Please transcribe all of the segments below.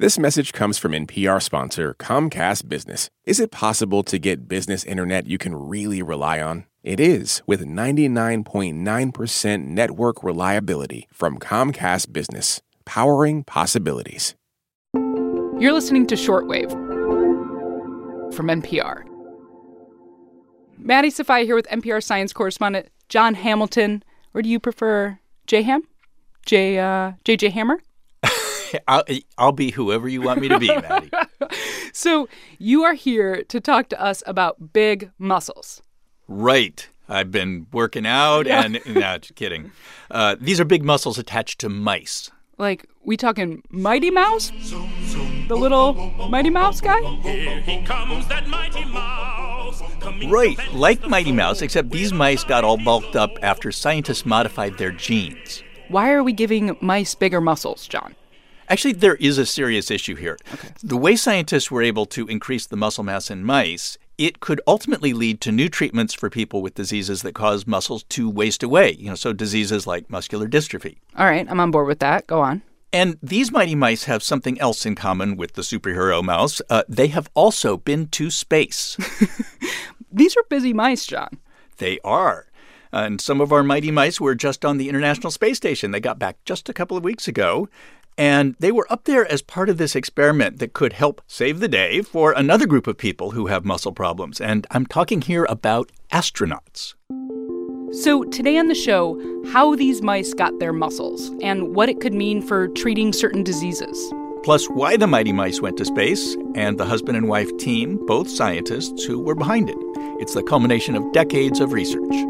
This message comes from NPR sponsor Comcast Business. Is it possible to get business internet you can really rely on? It is with 99.9% network reliability from Comcast Business, powering possibilities. You're listening to Shortwave from NPR. Maddie Sofia here with NPR science correspondent Jon Hamilton. Or do you prefer J Ham? J uh, JJ Hammer? I'll, I'll be whoever you want me to be, Maddie. so you are here to talk to us about big muscles. Right. I've been working out Yeah. and no, just kidding. Uh, these are big muscles attached to mice. Like, we talking Mighty Mouse? The little Mighty Mouse guy? Here he comes, that mighty mouse. Right, like Mighty Mouse, except these mice got all bulked up after scientists modified their genes. Why are we giving mice bigger muscles, Jon? Actually, there is a serious issue here. Okay. The way scientists were able to increase the muscle mass in mice, it could ultimately lead to new treatments for people with diseases that cause muscles to waste away. You know, so diseases like muscular dystrophy. All right, I'm on board with that. Go on. And these mighty mice have something else in common with the superhero mouse. Uh, they have also been to space. These are busy mice, Jon. they are. And some of our mighty mice were just on the International Space Station. They got back just a couple of weeks ago. And they were up there as part of this experiment that could help save the day for another group of people who have muscle problems. And I'm talking here about astronauts. So, today on the show, how these mice got their muscles and what it could mean for treating certain diseases. Plus, why the mighty mice went to space and the husband and wife team, both scientists who were behind it. It's the culmination of decades of research.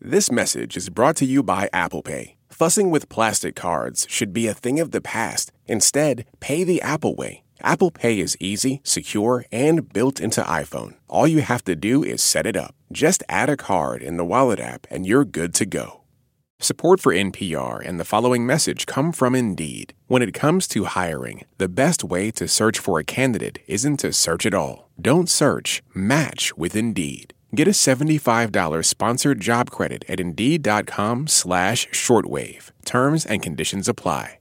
This message is brought to you by Apple Pay. Fussing with plastic cards should be a thing of the past. Instead, pay the Apple way. Apple Pay is easy, secure, and built into iPhone. All you have to do is set it up. Just add a card in the Wallet app and you're good to go. Support for NPR and the following message come from Indeed. When it comes to hiring, the best way to search for a candidate isn't to search at all. Don't search, match with Indeed. Get a $75 sponsored job credit at Indeed.com slash shortwave. Terms and conditions apply.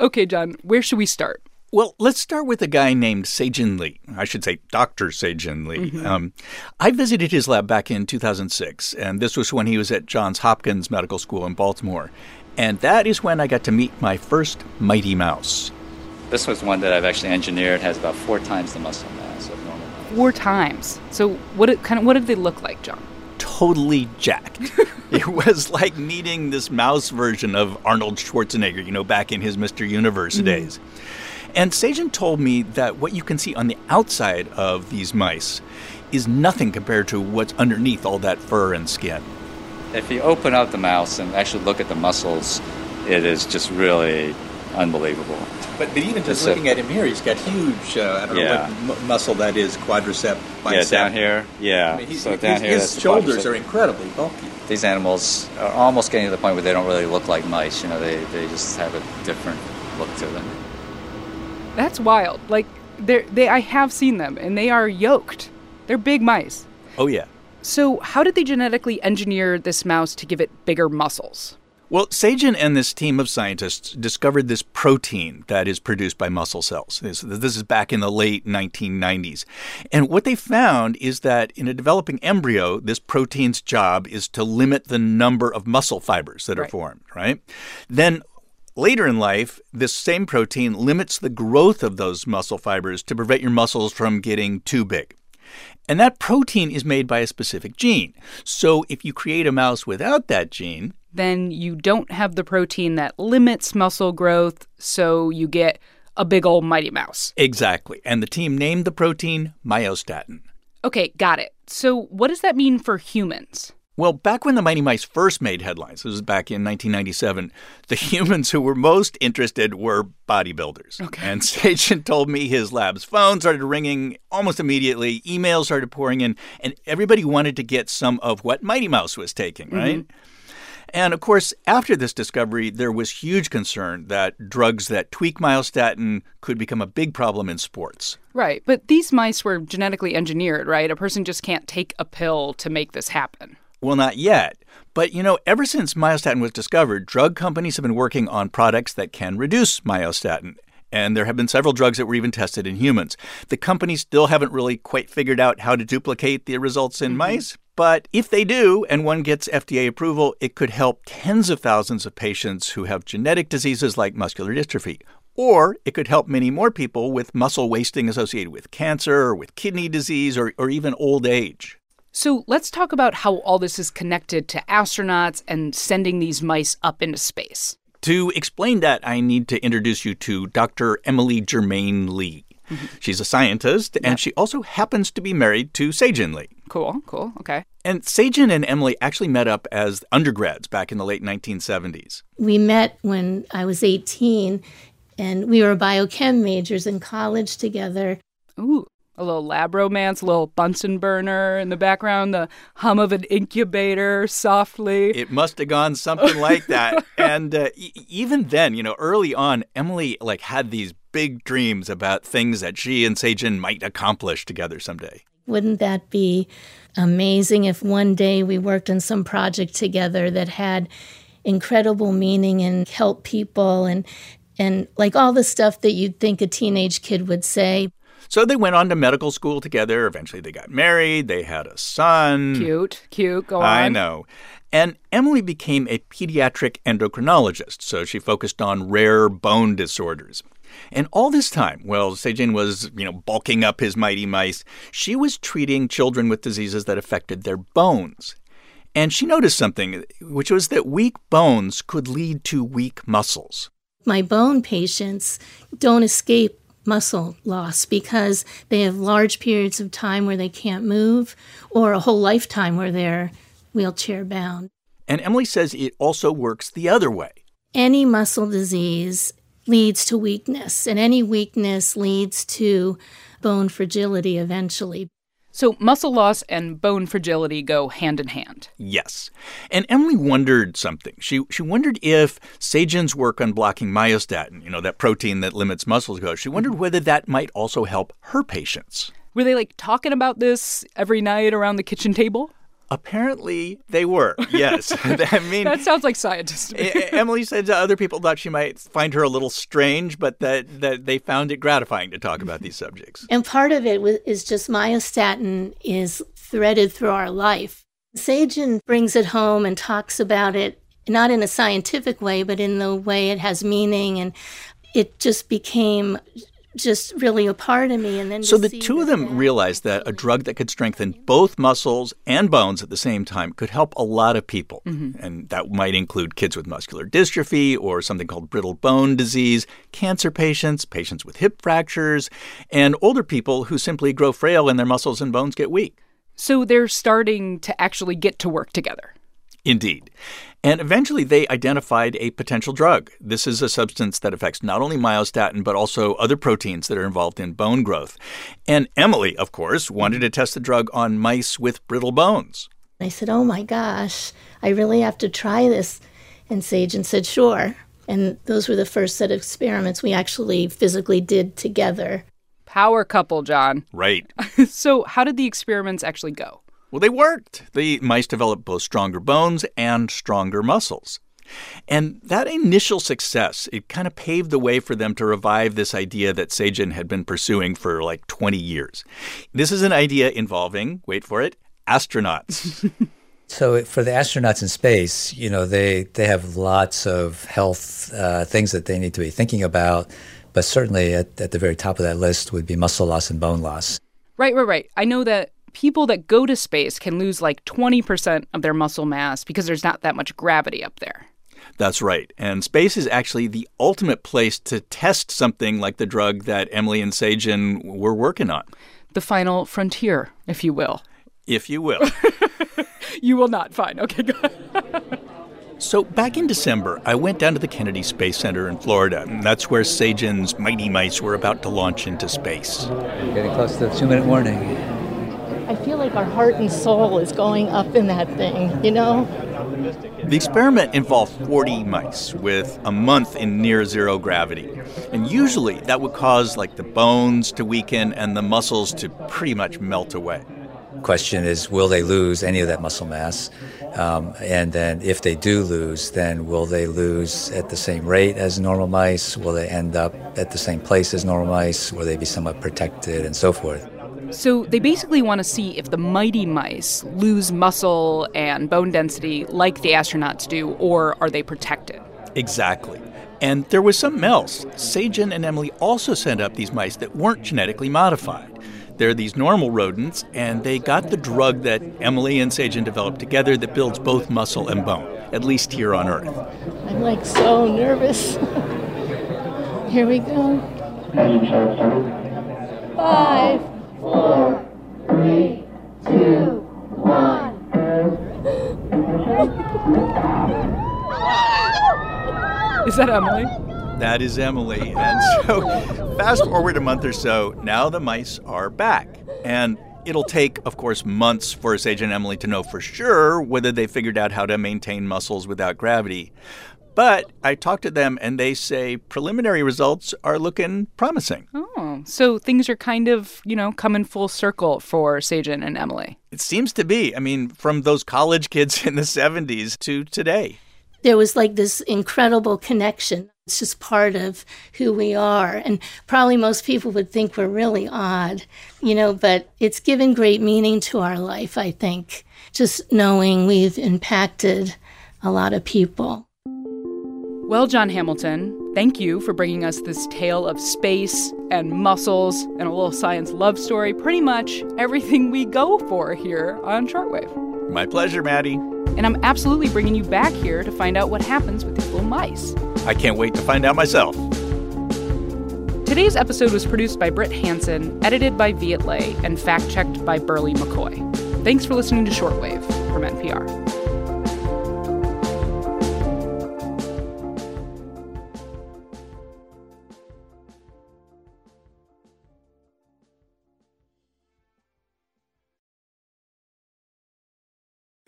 Okay, Jon, where should we start? Well, let's start with a guy named Sejin Lee. I should say Dr. Sejin Lee. Um, I visited his lab back in 2006, and this was when he was at Johns Hopkins Medical School in Baltimore. And that is when I got to meet my first mighty mouse. This was one that I've actually engineered. Has about four times the muscle mass of normal mice. Four times. So, what it, kind of what did they look like, Jon? Totally jacked. it was like meeting this mouse version of Arnold Schwarzenegger, you know, back in his Mr. Universe mm-hmm. days. And Sejin told me that what you can see on the outside of these mice is nothing compared to what's underneath all that fur and skin. If you open up the mouse and actually look at the muscles, it is just really unbelievable. But, but even just It's a- looking at him here, he's got huge, uh, I don't Yeah. know what m- muscle that is, quadricep, Yeah, down here. Yeah. I mean, he's, so his, down here, his shoulders are incredibly bulky. These animals are almost getting to the point where they don't really look like mice. You know, they, they just have a different look to them. That's wild. Like they they I have seen them and they are yoked. They're big mice. Oh, yeah. So, how did they genetically engineer this mouse to give it bigger muscles? Well, Sejin and this team of scientists discovered this protein that is produced by muscle cells. This, this is back in the late 1990s. And what they found is that in a developing embryo, this protein's job is to limit the number of muscle fibers that are Right. formed, right? Then later in life, this same protein limits the growth of those muscle fibers to prevent your muscles from getting too big. And that protein is made by a specific gene. So if you create a mouse without that gene, Then you don't have the protein that limits muscle growth, so you get a big old mighty mouse. Exactly. And the team named the protein myostatin. Okay, got it. So, what does that mean for humans? Well, back when the Mighty Mice first made headlines, this was back in 1997, the humans who were most interested were bodybuilders. Okay. And Sejin told me his lab's phone started ringing almost immediately, emails started pouring in, and everybody wanted to get some of what Mighty Mouse was taking, mm-hmm. right? And of course, after this discovery, there was huge concern that drugs that tweak myostatin could become a big problem in sports. Right. But these mice were genetically engineered, right? A person just can't take a pill to make this happen. Well, not yet. But you know, ever since myostatin was discovered, drug companies have been working on products that can reduce myostatin. And there have been several drugs that were even tested in humans. The companies still haven't really quite figured out how to duplicate the results in mm-hmm. mice. But if they do, and one gets FDA approval, it could help tens of thousands of patients who have genetic diseases like muscular dystrophy. Or it could help many more people with muscle wasting associated with cancer or with kidney disease or, or even old age. So let's talk about how all this is connected to astronauts and sending these mice up into space. To explain that, I need to introduce you to Dr. Emily Germain Lee. She's a scientist, and she also happens to be married to Sejin Lee. Cool, cool, okay. And Sejin and Emily actually met up as undergrads back in the late 1970s. We met when I was 18, and we were biochem majors in college together. Ooh, a little lab romance, a little Bunsen burner in the background, the hum of an incubator softly. It must have gone something like that. And uh, e- even then, you know, early on, Emily like had these big dreams about things that she and Sejin might accomplish together someday. Wouldn't that be amazing if one day we worked on some project together that had incredible meaning and helped people and and like all the stuff that you'd think a teenage kid would say. So they went on to medical school together. Eventually, they got married. They had a son. Cute, cute, go on. I know. And Emily became a pediatric endocrinologist, so she focused on rare bone disorders. And all this time, while Sejin was, you know, bulking up his mighty mice, she was treating children with diseases that affected their bones. And she noticed something, which was that weak bones could lead to weak muscles. My bone patients don't escape muscle loss because they have large periods of time where they can't move or a whole lifetime where they're wheelchair bound. And Emily says it also works the other way. Any muscle disease leads to weakness, and any weakness leads to bone fragility eventually. So muscle loss and bone fragility go hand in hand. Yes. And Emily wondered something. She she wondered if Sejin's work on blocking myostatin, you know, that protein that limits muscle growth, she wondered mm-hmm. whether that might also help her patients. Were they like talking about this every night around the kitchen table? Apparently they were. Yes. I mean That sounds like scientists. to me. Emily said that other people thought she might find her a little strange, but that, that they found it gratifying to talk about these subjects. And part of it is just myostatin is threaded through our life. Sejin brings it home and talks about it, not in a scientific way, but in the way it has meaning. And it just became just really a part of me. And then So the see two of them that realized that a drug that could strengthen both muscles and bones at the same time could help a lot of people. Mm-hmm. And that might include kids with muscular dystrophy or something called brittle bone disease, cancer patients, patients with hip fractures, and older people who simply grow frail and their muscles and bones get weak. So they're starting to actually get to work together. Indeed. And eventually they identified a potential drug. This is a substance that affects not only myostatin, but also other proteins that are involved in bone growth. And Emily, of course, wanted to test the drug on mice with brittle bones. I said, Oh my gosh, I really have to try this. And Sejin said, Sure. And those were the first set of experiments we actually physically did together. Power couple, Jon. Right. so how did the experiments actually go? Well, they worked. The mice developed both stronger bones and stronger muscles. And that initial success, it kind of paved the way for them to revive this idea that Sejin had been pursuing for like 20 years. This is an idea involving, wait for it, astronauts. So for the astronauts in space, you know, they, they have lots of health uh, things that they need to be thinking about, but certainly at, at the very top of that list would be muscle loss and bone loss. Right, right, right. I know that people that go to space can lose like 20% of their muscle mass because there's not that much gravity up there. That's right. And space is actually the ultimate place to test something like the drug that Emily and Sejin were working on, The final frontier, if you will. if you will. you will not. Fine. Okay, good. So, back in December, I went down to the Kennedy Space Center in Florida, and that's where Sejin's Mighty Mice were about to launch into space. Getting close to the two minute warning. I feel like our heart and soul is going up in that thing, you know? The experiment involved 40 mice with a month in near zero gravity. And usually that would cause like the bones to weaken and the muscles to pretty much melt away. Question is, will they lose any of that muscle mass? Um, and then if they do lose, then will they lose at the same rate as normal mice? Will they end up at the same place as normal mice? Will they be somewhat protected and so forth? So they basically want to see if the mighty mice lose muscle and bone density like the astronauts do, or are they protected? Exactly. And there was something else. Sejin and Emily also sent up these mice that weren't genetically modified. They're these normal rodents, and they got the drug that Emily and Sejin developed together that builds both muscle and bone, at least here on Earth. I'm like so nervous. Here we go. Five, four, three, two, one. Is that Emily? That is Emily. And so, fast forward a month or so, now the mice are back. And it'll take, of course, months for Sage and Emily to know for sure whether they figured out how to maintain muscles without gravity. But I talked to them and they say preliminary results are looking promising. Oh, so things are kind of, you know, coming full circle for Sejin and Emily. It seems to be. I mean, from those college kids in the 70s to today. There was like this incredible connection. It's just part of who we are. And probably most people would think we're really odd, you know, but it's given great meaning to our life, I think, just knowing we've impacted a lot of people. Well, Jon Hamilton, thank you for bringing us this tale of space and muscles and a little science love story. Pretty much everything we go for here on Shortwave. My pleasure, Maddie. And I'm absolutely bringing you back here to find out what happens with these little mice. I can't wait to find out myself. Today's episode was produced by Britt Hanson, edited by Viet Le, and fact checked by Berly McCoy. Thanks for listening to Shortwave from NPR.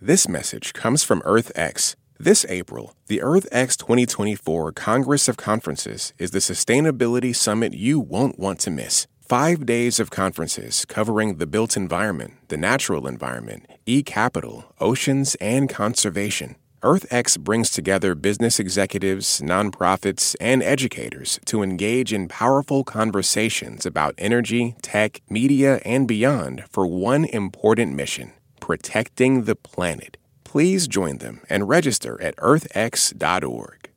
This message comes from EarthX. This April, the EarthX 2024 Congress of Conferences is the sustainability summit you won't want to miss. Five days of conferences covering the built environment, the natural environment, e capital, oceans, and conservation. EarthX brings together business executives, nonprofits, and educators to engage in powerful conversations about energy, tech, media, and beyond for one important mission protecting the planet. Please join them and register at earthx.org.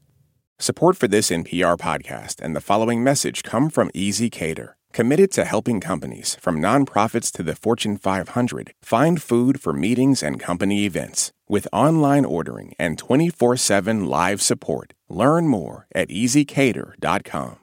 Support for this NPR podcast and the following message come from ezCater, committed to helping companies, from nonprofits to the Fortune 500, find food for meetings and company events. With online ordering and 24 7 live support, learn more at easycater.com.